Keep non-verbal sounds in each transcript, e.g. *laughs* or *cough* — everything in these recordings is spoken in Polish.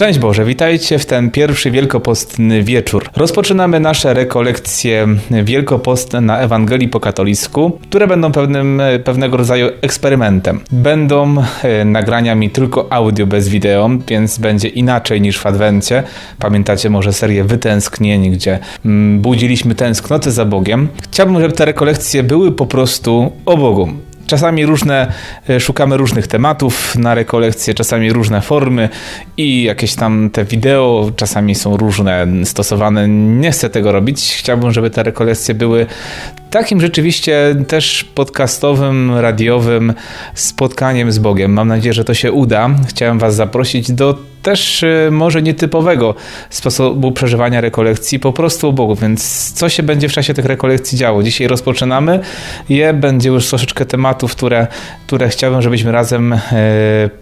Szczęść Boże, witajcie w ten pierwszy wielkopostny wieczór. Rozpoczynamy nasze rekolekcje wielkopostne na Ewangelii po katolicku, które będą pewnym, pewnego rodzaju eksperymentem. Będą e, nagraniami tylko audio bez wideo, więc będzie inaczej niż w Adwencie. Pamiętacie może serię Wytęsknieni, gdzie mm, budziliśmy tęsknotę za Bogiem. Chciałbym, żeby te rekolekcje były po prostu o Bogu. Czasami różne, e, szukamy różnych tematów na rekolekcje, czasami różne formy i jakieś tam te wideo czasami są różne stosowane. Nie chcę tego robić. Chciałbym, żeby te rekolekcje były takim rzeczywiście też podcastowym, radiowym spotkaniem z Bogiem. Mam nadzieję, że to się uda. Chciałem Was zaprosić do też y, może nietypowego sposobu przeżywania rekolekcji, po prostu o Bogu. Więc co się będzie w czasie tych rekolekcji działo? Dzisiaj rozpoczynamy je, będzie już troszeczkę tematów, które, które chciałbym, żebyśmy razem y,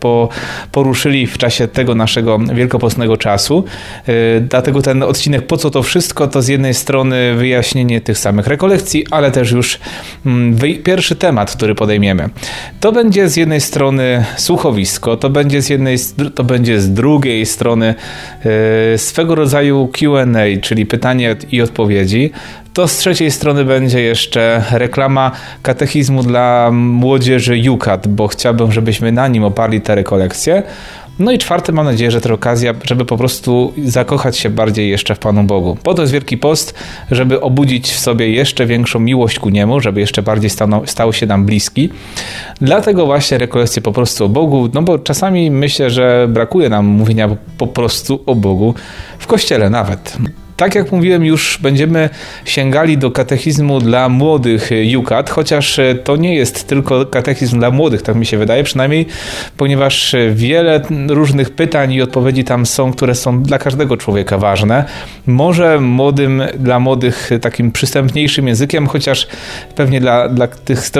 po, poruszyli w czasie tego naszego wielkopostnego czasu. Y, dlatego ten odcinek Po co to wszystko? To z jednej strony wyjaśnienie tych samych rekolekcji, ale też już mm, pierwszy temat, który podejmiemy. To będzie z jednej strony słuchowisko, to będzie z jednej, to będzie z drugiej strony e, swego rodzaju Q&A, czyli pytanie i odpowiedzi. To z trzeciej strony będzie jeszcze reklama katechizmu dla młodzieży UCAT, bo chciałbym, żebyśmy na nim oparli te rekolekcje. No i czwarty, mam nadzieję, że to okazja, żeby po prostu zakochać się bardziej jeszcze w Panu Bogu. Po to jest Wielki Post, żeby obudzić w sobie jeszcze większą miłość ku Niemu, żeby jeszcze bardziej stał się nam bliski. Dlatego właśnie rekolekcje po prostu o Bogu, no bo czasami myślę, że brakuje nam mówienia po prostu o Bogu w Kościele nawet tak jak mówiłem, już będziemy sięgali do katechizmu dla młodych Jukat, chociaż to nie jest tylko katechizm dla młodych, tak mi się wydaje, przynajmniej, ponieważ wiele różnych pytań i odpowiedzi tam są, które są dla każdego człowieka ważne. Może młodym, dla młodych takim przystępniejszym językiem, chociaż pewnie dla, dla tych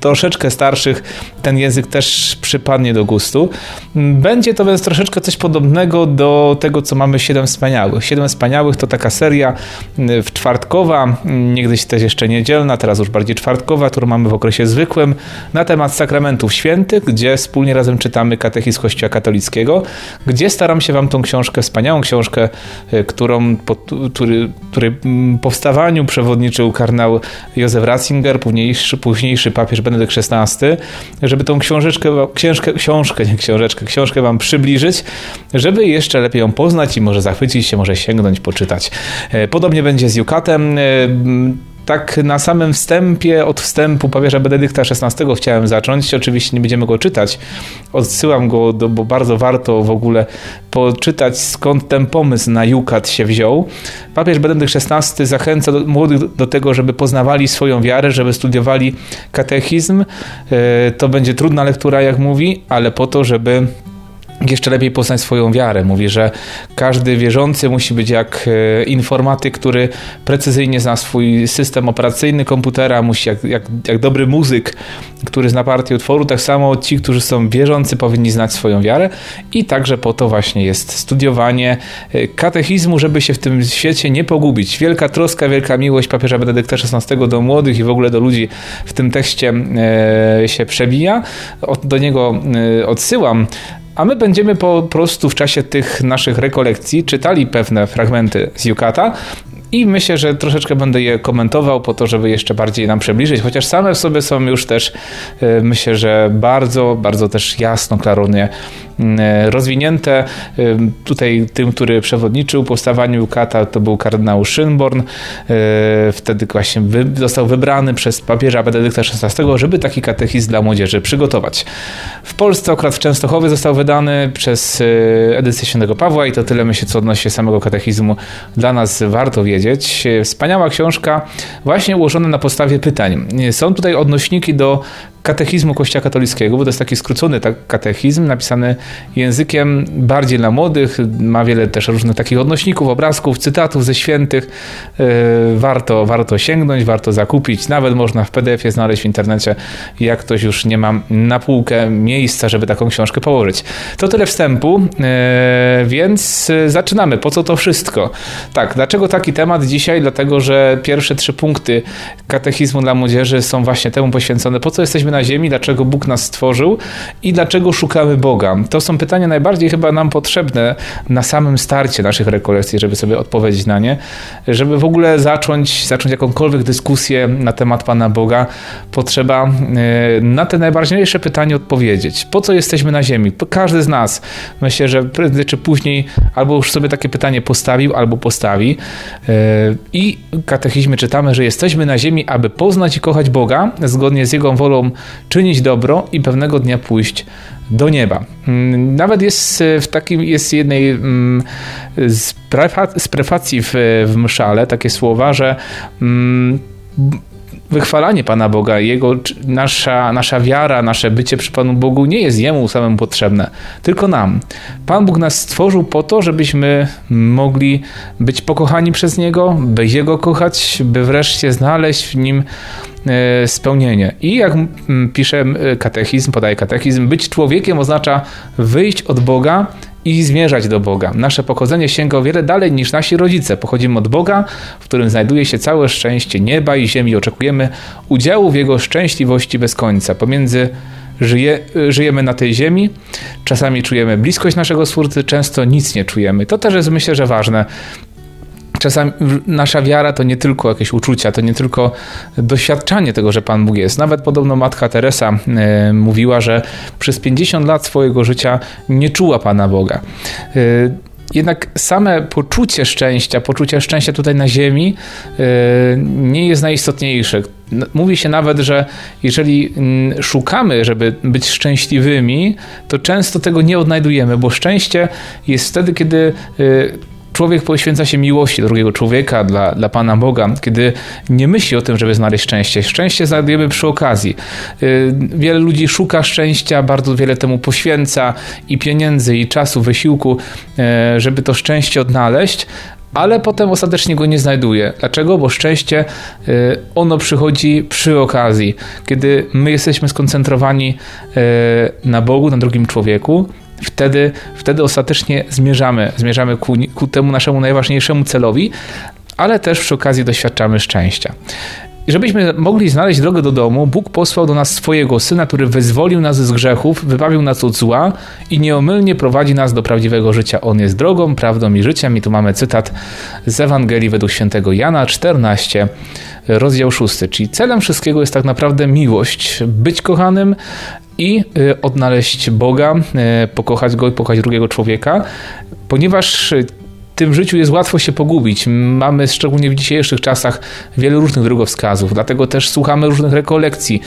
troszeczkę starszych ten język też przypadnie do gustu. Będzie to więc troszeczkę coś podobnego do tego, co mamy Siedem Wspaniałych. Siedem Wspaniałych to taka taka seria y, w czwartkowa, niegdyś też jeszcze niedzielna, teraz już bardziej czwartkowa, którą mamy w okresie zwykłym, na temat sakramentów świętych, gdzie wspólnie razem czytamy katechizm Kościoła katolickiego, gdzie staram się wam tą książkę, wspaniałą książkę, y, którą, po, który, który mm, powstawaniu przewodniczył kardynał Józef Ratzinger, późniejszy, późniejszy papież Benedykt XVI, żeby tą książeczkę, książkę, książkę, nie książeczkę, książkę wam przybliżyć, żeby jeszcze lepiej ją poznać i może zachwycić się, może sięgnąć, poczytać. E, podobnie będzie z Yukatem. E, tak na samym wstępie, od wstępu papieża Benedykta XVI chciałem zacząć. Oczywiście nie będziemy go czytać. Odsyłam go, do, bo bardzo warto w ogóle poczytać, skąd ten pomysł na Jukat się wziął. Papież Benedykt XVI zachęca do, młodych do tego, żeby poznawali swoją wiarę, żeby studiowali katechizm. E, to będzie trudna lektura, jak mówi, ale po to, żeby jeszcze lepiej poznać swoją wiarę. Mówi, że każdy wierzący musi być jak e, informatyk, który precyzyjnie zna swój system operacyjny komputera, musi jak, jak, jak dobry muzyk, który zna partię utworu, tak samo ci, którzy są wierzący, powinni znać swoją wiarę i także po to właśnie jest studiowanie e, katechizmu, żeby się w tym świecie nie pogubić. Wielka troska, wielka miłość papieża Benedykta XVI do młodych i w ogóle do ludzi w tym tekście e, się przebija. Do niego odsyłam a my będziemy po prostu w czasie tych naszych rekolekcji czytali pewne fragmenty z Yukata i myślę, że troszeczkę będę je komentował po to, żeby jeszcze bardziej nam przybliżyć, chociaż same w sobie są już też e, myślę, że bardzo, bardzo też jasno, klarownie E, rozwinięte. E, tutaj tym, który przewodniczył powstawaniu Kata, to był kardynał Schönborn. E, wtedy właśnie został wybrany przez papieża Benedykta XVI, żeby taki katechizm dla młodzieży przygotować. W Polsce akurat w Częstochowie został wydany przez edycję Świętego Pawła i to tyle myślę, co odnosi się samego katechizmu dla nas warto wiedzieć. Wspaniała książka, właśnie ułożona na podstawie pytań. Są tutaj odnośniki do katechizmu Kościoła katolickiego, bo to jest taki skrócony tak, katechizm, napisany językiem bardziej dla młodych, ma wiele też różnych takich odnośników, obrazków, cytatów ze świętych. E, warto, warto sięgnąć, warto zakupić, nawet można w PDF-ie znaleźć w internecie, jak ktoś już nie ma na półkę miejsca, żeby taką książkę położyć. To tyle wstępu, e, więc zaczynamy. Po co to wszystko? Tak, dlaczego taki temat dzisiaj? Dlatego, że pierwsze trzy punkty katechizmu dla młodzieży są właśnie temu poświęcone. Po co jesteśmy na ziemi, dlaczego Bóg nas stworzył i dlaczego szukamy Boga. To są pytania najbardziej chyba nam potrzebne na samym starcie naszych rekolekcji, żeby sobie odpowiedzieć na nie, żeby w ogóle zacząć, zacząć jakąkolwiek dyskusję na temat Pana Boga, potrzeba e, na te najważniejsze pytanie odpowiedzieć. Po co jesteśmy na ziemi? Każdy z nas, myślę, że prędzej czy później albo już sobie takie pytanie postawił, albo postawi. E, I w katechizmie czytamy, że jesteśmy na ziemi, aby poznać i kochać Boga, zgodnie z Jego wolą czynić dobro i pewnego dnia pójść do nieba. Mm, nawet jest w takim, jest jednej mm, z prefacji w, w Mszale takie słowa, że mm, wychwalanie Pana Boga, jego, nasza, nasza wiara, nasze bycie przy Panu Bogu nie jest Jemu samemu potrzebne, tylko nam. Pan Bóg nas stworzył po to, żebyśmy mogli być pokochani przez Niego, by Jego kochać, by wreszcie znaleźć w Nim e, spełnienie. I jak pisze katechizm, podaje katechizm, być człowiekiem oznacza wyjść od Boga i zmierzać do Boga. Nasze pochodzenie sięga o wiele dalej niż nasi rodzice. Pochodzimy od Boga, w którym znajduje się całe szczęście nieba i ziemi. Oczekujemy udziału w Jego szczęśliwości bez końca. Pomiędzy Żyje, żyjemy na tej ziemi, czasami czujemy bliskość naszego Stwórcy, często nic nie czujemy. To też jest myślę, że ważne. Czasami nasza wiara to nie tylko jakieś uczucia, to nie tylko doświadczanie tego, że Pan Bóg jest. Nawet podobno matka Teresa y, mówiła, że przez 50 lat swojego życia nie czuła Pana Boga. Y, jednak same poczucie szczęścia, poczucie szczęścia tutaj na ziemi yy, nie jest najistotniejsze. Mówi się nawet, że jeżeli szukamy, żeby być szczęśliwymi, to często tego nie odnajdujemy, bo szczęście jest wtedy, kiedy człowiek poświęca się miłości drugiego człowieka, dla, dla Pana Boga, kiedy nie myśli o tym, żeby znaleźć szczęście. Szczęście znajdujemy przy okazji. Y, wiele ludzi szuka szczęścia, bardzo wiele temu poświęca i pieniędzy, i czasu, wysiłku, y, żeby to szczęście odnaleźć, ale potem ostatecznie go nie znajduje. Dlaczego? Bo szczęście y, ono przychodzi przy okazji, kiedy my jesteśmy skoncentrowani na Bogu, na drugim człowieku, Wtedy, wtedy ostatecznie zmierzamy, zmierzamy ku, ku temu naszemu najważniejszemu celowi, ale też przy okazji doświadczamy szczęścia. I żebyśmy mogli znaleźć drogę do domu, Bóg posłał do nas swojego Syna, który wyzwolił nas z grzechów, wybawił nas od zła i nieomylnie prowadzi nas do prawdziwego życia. On jest drogą, prawdą i życiem. I tu mamy cytat z Ewangelii według świętego Jana 14, rozdział 6. Czyli celem wszystkiego jest tak naprawdę miłość, być kochanym, i y, odnaleźć Boga, y, pokochać Go i pokochać drugiego człowieka, ponieważ tym życiu jest łatwo się pogubić. Mamy szczególnie w dzisiejszych czasach wiele różnych drogowskazów, dlatego też słuchamy różnych rekolekcji.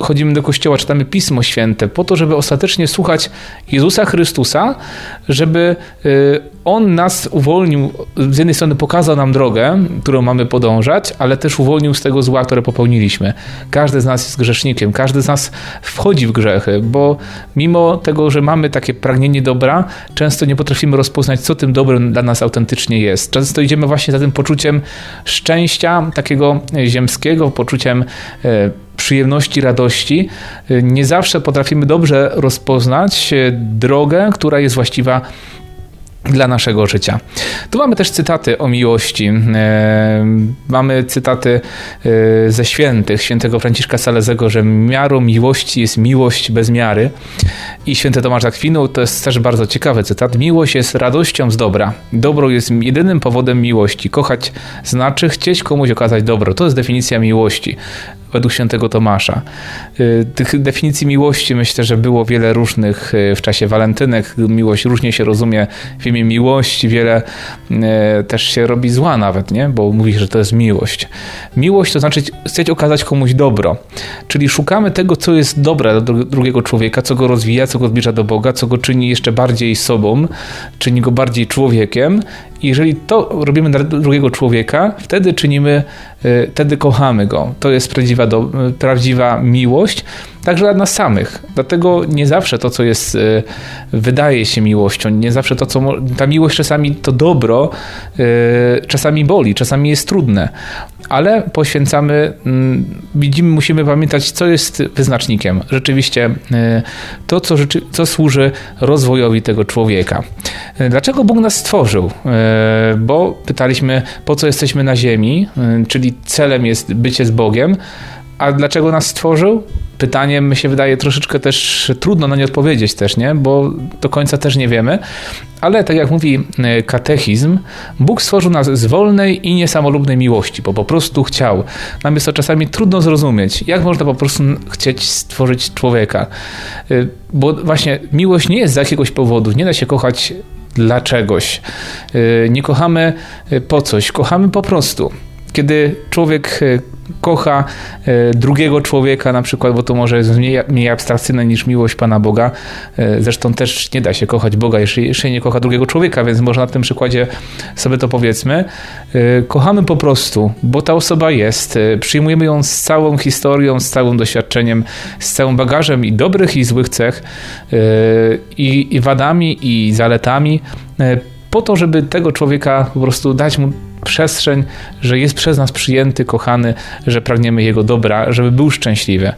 Chodzimy do kościoła, czytamy Pismo Święte po to, żeby ostatecznie słuchać Jezusa Chrystusa, żeby y, On nas uwolnił, z jednej strony pokazał nam drogę, którą mamy podążać, ale też uwolnił z tego zła, które popełniliśmy. Każdy z nas jest grzesznikiem, każdy z nas wchodzi w grzechy, bo mimo tego, że mamy takie pragnienie dobra, często nie potrafimy rozpoznać, co tym dobrem dla nas autentycznie jest. Często idziemy właśnie za tym poczuciem szczęścia, takiego ziemskiego, poczuciem e, przyjemności, radości. E, nie zawsze potrafimy dobrze rozpoznać e, drogę, która jest właściwa dla naszego życia. Tu mamy też cytaty o miłości. E, mamy cytaty e, ze świętych, świętego Franciszka Salezego, że miarą miłości jest miłość bez miary. I święty Tomasz Akwinu to jest też bardzo ciekawy cytat. Miłość jest radością z dobra. Dobro jest jedynym powodem miłości. Kochać znaczy chcieć komuś okazać dobro. To jest definicja miłości według świętego Tomasza. Y, tych definicji miłości myślę, że było wiele różnych y, w czasie walentynek. Miłość różnie się rozumie w imię miłości, wiele y, też się robi zła nawet, nie? bo mówi, że to jest miłość. Miłość to znaczy chcieć okazać komuś dobro, czyli szukamy tego, co jest dobre dla drugiego człowieka, co go rozwija, co go zbliża do Boga, co go czyni jeszcze bardziej sobą, czyni go bardziej człowiekiem jeżeli to robimy dla drugiego człowieka, wtedy czynimy, y, wtedy kochamy go. To jest prawdziwa, do, prawdziwa miłość, także dla nas samych. Dlatego nie zawsze to, co jest, y, wydaje się miłością, nie zawsze to, co. Ta miłość czasami to dobro, y, czasami boli, czasami jest trudne, ale poświęcamy, mm, widzimy, musimy pamiętać, co jest wyznacznikiem. Rzeczywiście to, co, co służy rozwojowi tego człowieka. Dlaczego Bóg nas stworzył? E, bo pytaliśmy, po co jesteśmy na Ziemi, czyli celem jest bycie z Bogiem. A dlaczego nas stworzył? Pytanie mi się wydaje troszeczkę też trudno na nie odpowiedzieć też, nie? Bo do końca też nie wiemy. Ale tak jak mówi e, katechizm, Bóg stworzył nas z wolnej i niesamolubnej miłości, bo po prostu chciał. Nam jest to czasami trudno zrozumieć, jak można po prostu chcieć stworzyć człowieka. E, bo właśnie miłość nie jest z jakiegoś powodu, nie da się kochać dla czegoś. E, nie kochamy po coś, kochamy po prostu. Kiedy człowiek kocha e, drugiego człowieka na przykład, bo to może jest mniej, mniej abstrakcyjne niż miłość Pana Boga. E, zresztą też nie da się kochać Boga, jeśli, nie kocha drugiego człowieka, więc może na tym przykładzie sobie to powiedzmy. E, kochamy po prostu, bo ta osoba jest. Przyjmujemy ją z całą historią, z całym doświadczeniem, z całym bagażem i dobrych i złych cech, i, i wadami, i zaletami, po to, żeby tego człowieka po prostu dać mu przestrzeń, że jest przez nas przyjęty, kochany, że pragniemy jego dobra, żeby był szczęśliwy.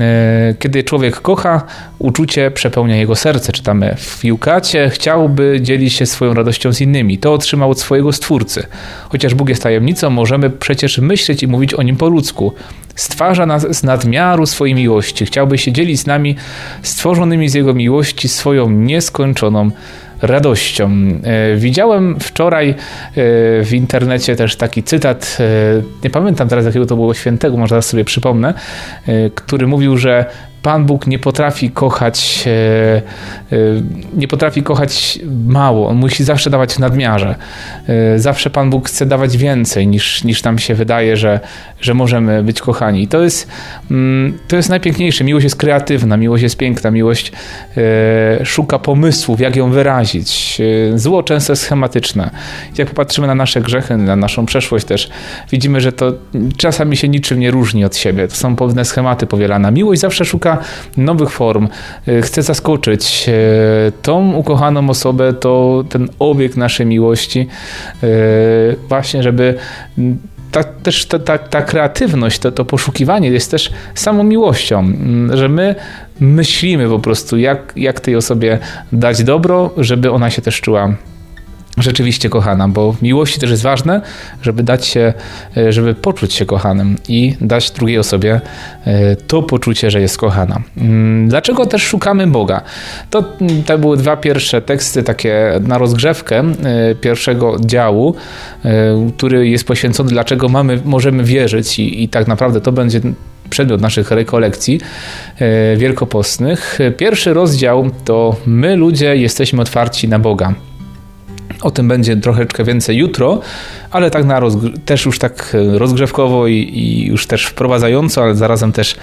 E, kiedy człowiek kocha, uczucie przepełnia jego serce. Czytamy w Jukacie, chciałby dzielić się swoją radością z innymi. To otrzymał od swojego Stwórcy. Chociaż Bóg jest tajemnicą, możemy przecież myśleć i mówić o Nim po ludzku. Stwarza nas z nadmiaru swojej miłości. Chciałby się dzielić z nami, stworzonymi z Jego miłości, swoją nieskończoną radością. E, widziałem wczoraj e, w internecie też taki cytat, e, nie pamiętam teraz jakiego to było świętego, może teraz sobie przypomnę, który mówił, że Pan Bóg nie potrafi kochać, e, e, nie potrafi kochać mało. On musi zawsze dawać w nadmiarze. E, zawsze Pan Bóg chce dawać więcej niż, niż nam się wydaje, że, że możemy być kochani. I to jest, mm, to jest najpiękniejsze. Miłość jest kreatywna, miłość jest piękna, miłość szuka pomysłów, jak ją wyrazić. Zło często jest schematyczne. Jak popatrzymy na nasze grzechy, na naszą przeszłość też, widzimy, że to czasami się niczym nie różni od siebie. To są pewne schematy powielane. Miłość zawsze szuka nowych form, e, chce zaskoczyć e, tą ukochaną osobę, to ten obiekt naszej miłości, e, właśnie, żeby ta, też ta, ta, ta kreatywność, to, to poszukiwanie jest też samą miłością, że my myślimy po prostu, jak, jak tej osobie dać dobro, żeby ona się też czuła rzeczywiście kochana, bo w miłości też jest ważne, żeby dać się, e, żeby poczuć się kochanym i dać drugiej osobie e, to poczucie, że jest kochana. Mm, dlaczego też szukamy Boga? To, mm, to były dwa pierwsze teksty takie na rozgrzewkę e, pierwszego działu, który jest poświęcony dlaczego mamy, możemy wierzyć i, i tak naprawdę to będzie przedmiot naszych rekolekcji wielkopostnych. Pierwszy rozdział to my ludzie jesteśmy otwarci na Boga. O tym będzie troszeczkę więcej jutro, ale tak na też już tak e, rozgrzewkowo i, i już też wprowadzająco, ale zarazem też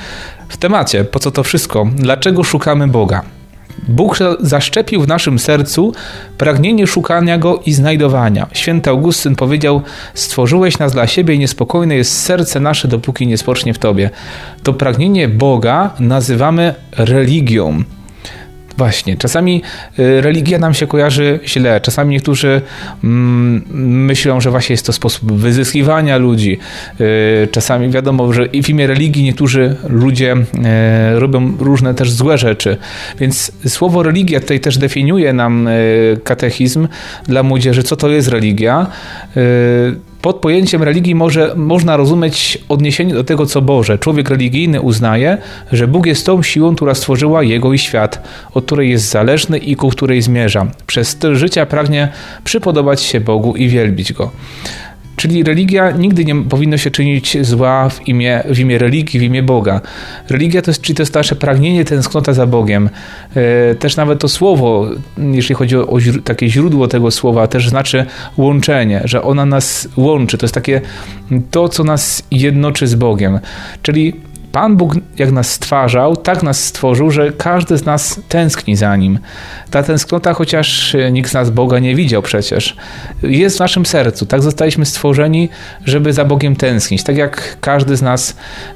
w temacie. Po co to wszystko? Dlaczego szukamy Boga? Bóg zaszczepił w naszym sercu pragnienie szukania Go i znajdowania. Święty Augustyn powiedział: Stworzyłeś nas dla siebie i niespokojne jest serce nasze, dopóki nie spocznie w Tobie. To pragnienie Boga nazywamy religią. Właśnie, czasami y, religia nam się kojarzy źle. Czasami niektórzy mm, myślą, że właśnie jest to sposób wyzyskiwania ludzi. Y, czasami wiadomo, że w imię religii niektórzy ludzie y, robią różne też złe rzeczy. Więc słowo religia tutaj też definiuje nam katechizm dla młodzieży, co to jest religia pod pojęciem religii może, można rozumieć odniesienie do tego, co Boże. Człowiek religijny uznaje, że Bóg jest tą siłą, która stworzyła jego i świat, od której jest zależny i ku której zmierza. Przez styl życia pragnie przypodobać się Bogu i wielbić Go. Czyli religia nigdy nie powinno się czynić zła w imię, w imię religii, w imię Boga. Religia to jest, czyli to jest nasze pragnienie, tęsknota za Bogiem. E, też nawet to słowo, jeśli chodzi o, o takie źródło tego słowa, też znaczy łączenie, że ona nas łączy. To jest takie to, co nas jednoczy z Bogiem. Czyli Pan Bóg, jak nas stwarzał, tak nas stworzył, że każdy z nas tęskni za nim. Ta tęsknota, chociaż nikt z nas Boga nie widział przecież, jest w naszym sercu. Tak zostaliśmy stworzeni, żeby za Bogiem tęsknić. Tak jak każdy z nas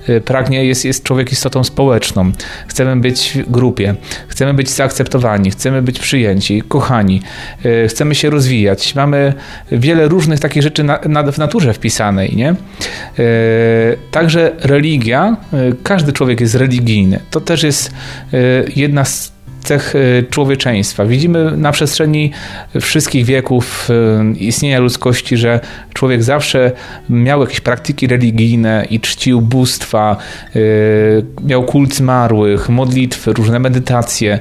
y, pragnie, jest, jest człowiek istotą społeczną. Chcemy być w grupie, chcemy być zaakceptowani, chcemy być przyjęci, kochani, y, chcemy się rozwijać. Mamy wiele różnych takich rzeczy na, na, w naturze wpisanej. Nie? Y, także religia każdy człowiek jest religijny. To też jest e, jedna z cech człowieczeństwa. Widzimy na przestrzeni wszystkich wieków istnienia ludzkości, że człowiek zawsze miał jakieś praktyki religijne i czcił bóstwa, miał kult zmarłych, modlitwy, różne medytacje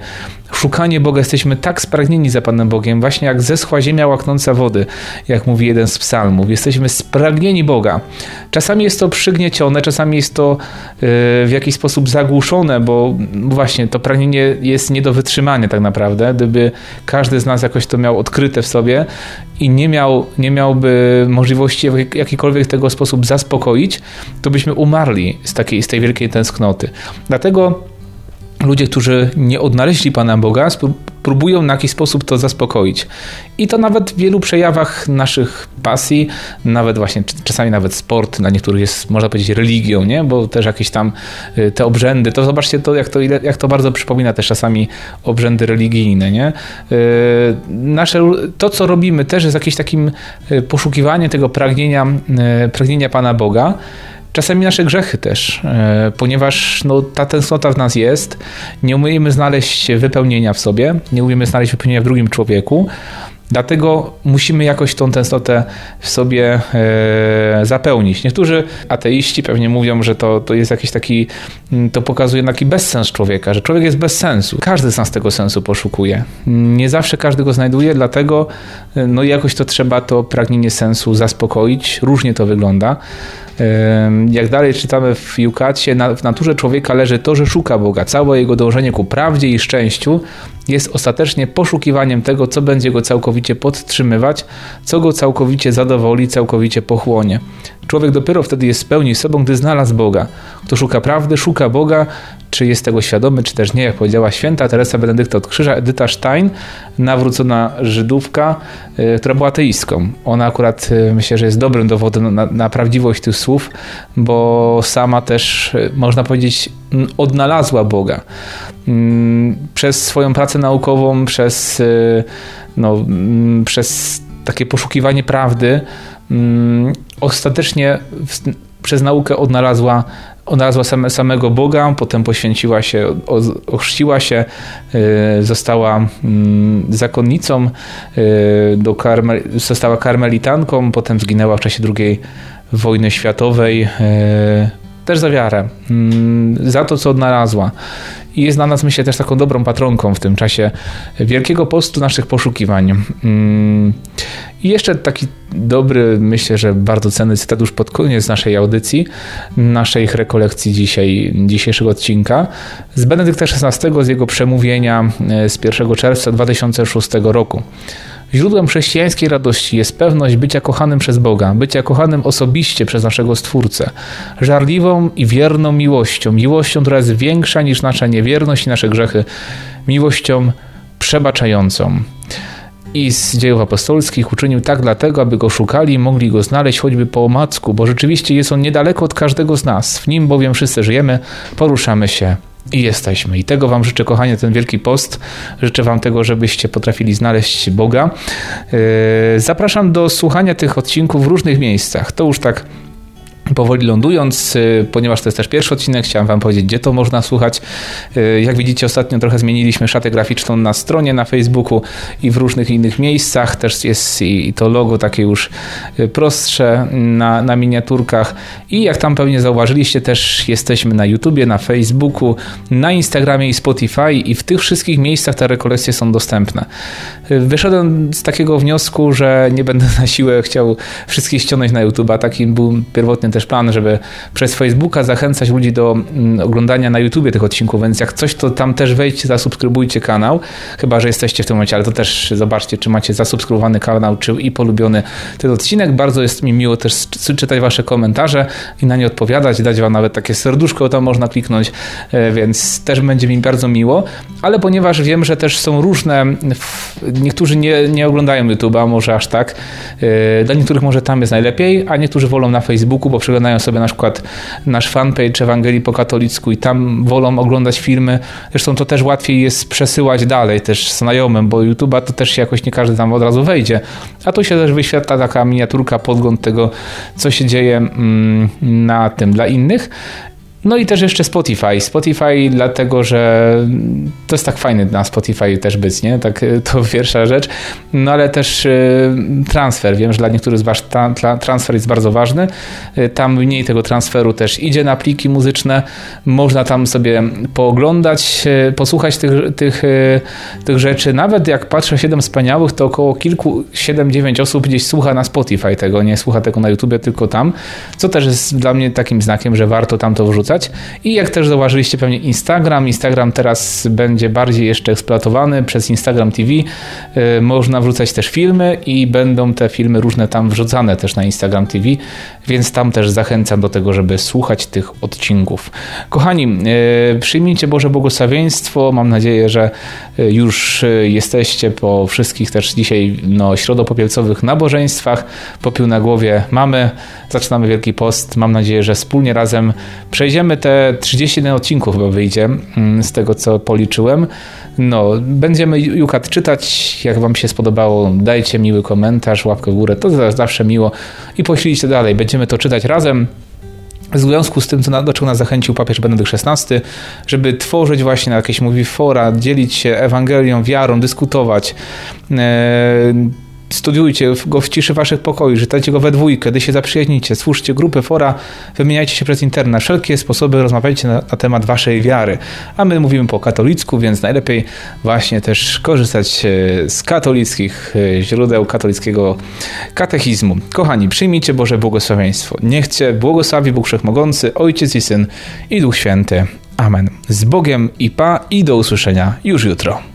szukanie Boga, jesteśmy tak spragnieni za Panem Bogiem, właśnie jak zeschła ziemia łaknąca wody, jak mówi jeden z psalmów. Jesteśmy spragnieni Boga. Czasami jest to przygniecione, czasami jest to y, w jakiś sposób zagłuszone, bo właśnie to pragnienie jest nie do wytrzymania tak naprawdę. Gdyby każdy z nas jakoś to miał odkryte w sobie i nie, miał, nie miałby możliwości w jakikolwiek tego sposób zaspokoić, to byśmy umarli z, takiej, z tej wielkiej tęsknoty. Dlatego ludzie, którzy nie odnaleźli Pana Boga, próbują na jakiś sposób to zaspokoić. I to nawet w wielu przejawach naszych pasji, nawet właśnie czasami nawet sport dla niektórych jest, można powiedzieć, religią, nie? bo też jakieś tam y, te obrzędy, to zobaczcie to, jak to, jak to bardzo przypomina też czasami obrzędy religijne. Nie? Y, nasze, to, co robimy, też jest jakimś takim y, poszukiwaniem tego pragnienia, pragnienia Pana Boga. Czasami nasze grzechy też, e, ponieważ no, ta tęsknota w nas jest, nie umiemy znaleźć wypełnienia w sobie, nie umiemy znaleźć wypełnienia w drugim człowieku, Dlatego musimy jakoś tą tęsknotę w sobie e, zapełnić. Niektórzy ateiści pewnie mówią, że to, to jest jakiś taki, to pokazuje taki bezsens człowieka, że człowiek jest bez sensu. Każdy z nas tego sensu poszukuje. Nie zawsze każdy go znajduje, dlatego e, no jakoś to trzeba to pragnienie sensu zaspokoić. Różnie to wygląda. Jak dalej czytamy w Jukacie, w naturze człowieka leży to, że szuka Boga. Całe jego dążenie ku prawdzie i szczęściu jest ostatecznie poszukiwaniem tego, co będzie go całkowicie podtrzymywać, co go całkowicie zadowoli, całkowicie pochłonie. Człowiek dopiero wtedy jest spełni sobą, gdy znalazł Boga. Kto szuka prawdy, szuka Boga, czy jest tego świadomy, czy też nie, jak powiedziała święta Teresa Benedykta od Krzyża, Edyta Stein, nawrócona Żydówka, y, która była ateistką. Ona akurat y, myślę, że jest dobrym dowodem na, na prawdziwość tych słów, bo sama też, y, można powiedzieć, odnalazła Boga. Mm, przez swoją pracę naukową, przez, no, mm, przez takie poszukiwanie prawdy, mm, ostatecznie przez naukę odnalazła, odnalazła same, samego Boga, potem poświęciła się, ochrzciła się, y, została mm, zakonnicą, y, do karmel, została karmelitanką, potem zginęła w czasie II wojny światowej y, też za wiarę, mm, za to, co odnalazła. I jest dla nas, myślę, też taką dobrą patronką w tym czasie Wielkiego Postu naszych poszukiwań. Mm, I jeszcze taki dobry, myślę, że bardzo cenny cytat już pod koniec naszej audycji, naszej rekolekcji dzisiaj, dzisiejszego odcinka z Benedykta XVI, z jego przemówienia e, z 1 czerwca 2006 roku. Źródłem chrześcijańskiej radości jest pewność bycia kochanym przez Boga, bycia kochanym osobiście przez naszego Stwórcę, żarliwą i wierną miłością, miłością, która jest większa niż nasza niewierność i nasze grzechy, miłością przebaczającą. I z dziejów apostolskich uczynił tak dlatego, aby go szukali i mogli go znaleźć choćby po omacku, bo rzeczywiście jest on niedaleko od każdego z nas. W nim bowiem wszyscy żyjemy, poruszamy się i jesteśmy. I tego Wam życzę, kochanie, ten wielki post. Życzę Wam tego, żebyście potrafili znaleźć Boga. Yy, zapraszam do słuchania tych odcinków w różnych miejscach. To już tak powoli lądując, y, ponieważ to jest też pierwszy odcinek, chciałem Wam powiedzieć, gdzie to można słuchać. Y, jak widzicie, ostatnio trochę zmieniliśmy szatę graficzną na stronie, na Facebooku i w różnych innych miejscach. Też jest i to logo takie już y, prostsze na, na miniaturkach. I jak tam pewnie zauważyliście, też jesteśmy na YouTubie, na Facebooku, na Instagramie i Spotify i w tych wszystkich miejscach te rekolekcje są dostępne. Wyszedłem z takiego wniosku, że nie będę na siłę chciał wszystkich ściągnąć na YouTube'a. Takim był pierwotny też plan, żeby przez Facebooka zachęcać ludzi do mm, oglądania na YouTubie tych odcinków, więc jak coś, to tam też wejdźcie, zasubskrybujcie kanał, chyba, że jesteście w tym momencie, ale to też zobaczcie, czy macie zasubskrybowany kanał, czy i polubiony ten odcinek. Bardzo jest mi miło też czytać wasze komentarze i na nie odpowiadać, dać wam nawet takie serduszko, tam można kliknąć, e, więc też będzie mi bardzo miło, ale ponieważ wiem, że też są różne, niektórzy nie, nie oglądają YouTube'a, może aż tak, e, dla niektórych może tam jest najlepiej, a niektórzy wolą na Facebooku, bo przeglądają sobie na przykład nasz fanpage Ewangelii po katolicku i tam wolą oglądać filmy. Zresztą to też łatwiej jest przesyłać dalej też znajomym, bo YouTube'a to też jakoś nie każdy tam od razu wejdzie. A tu się też wyświetla taka miniaturka, podgląd tego, co się dzieje mm, na tym dla innych. No i też jeszcze Spotify. Spotify dlatego, że to jest tak fajny na Spotify też być, nie? Tak, to *laughs* pierwsza rzecz. No ale też transfer. Wiem, że dla niektórych z Was transfer jest bardzo ważny. Tam mniej tego transferu też idzie na pliki muzyczne. Można tam sobie pooglądać, posłuchać tych, tych, tych rzeczy. Nawet jak patrzę 7 wspaniałych, to około kilku, 7-9 osób gdzieś słucha na Spotify tego, nie słucha tego na YouTube, tylko tam, co też jest dla mnie takim znakiem, że warto tam to wrzucać. I jak też zauważyliście pewnie Instagram, Instagram teraz będzie bardziej jeszcze eksploatowany przez Instagram TV. Y, można wrzucać też filmy i będą te filmy różne tam wrzucane też na Instagram TV, więc tam też zachęcam do tego, żeby słuchać tych odcinków. Kochani, y, przyjmijcie Boże błogosławieństwo. Mam nadzieję, że y, już jesteście po wszystkich też dzisiaj no, środopopielcowych nabożeństwach. Popiół na głowie mamy. Zaczynamy Wielki Post. Mam nadzieję, że wspólnie razem przejdziemy te 31 odcinków chyba wyjdzie mm, z tego, co policzyłem. No, będziemy Jukat czytać. Jak Wam się spodobało, dajcie miły komentarz, łapkę w górę. To zawsze miło. I poślijcie dalej. Będziemy to czytać razem. W związku z tym, co do czego nas zachęcił papież Benedykt XVI, żeby tworzyć właśnie jakieś mówi fora, dzielić się Ewangelią, wiarą, dyskutować. E, Studiujcie go w ciszy waszych pokoi, czytajcie go we dwójkę, gdy się zaprzyjaźnicie, słuchajcie grupy, fora, wymieniajcie się przez internet, wszelkie sposoby rozmawiajcie na, na, temat waszej wiary. A my mówimy po katolicku, więc najlepiej właśnie też korzystać e, z katolickich e, źródeł, katolickiego katechizmu. Kochani, przyjmijcie Boże błogosławieństwo. Niech Cię błogosławi Bóg Wszechmogący, Ojciec i Syn i Duch Święty. Amen. Z Bogiem i Pa i do usłyszenia już jutro.